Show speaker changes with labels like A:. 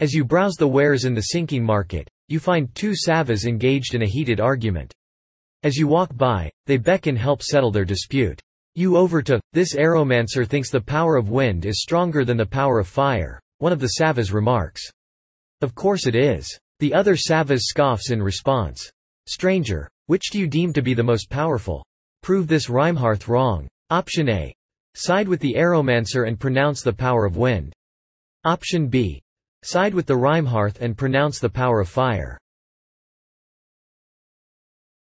A: As you browse the wares in the sinking market, you find two Savvas engaged in a heated argument. As you walk by, they beckon help settle their dispute. You over to, this aeromancer thinks the power of wind is stronger than the power of fire, one of the Savvas remarks. Of course it is. The other Savvas scoffs in response. Stranger, which do you deem to be the most powerful? Prove this Rimehearth wrong. Option A. Side with the aeromancer and pronounce the power of wind. Option B. Side with the Rimehearth and pronounce the power of fire.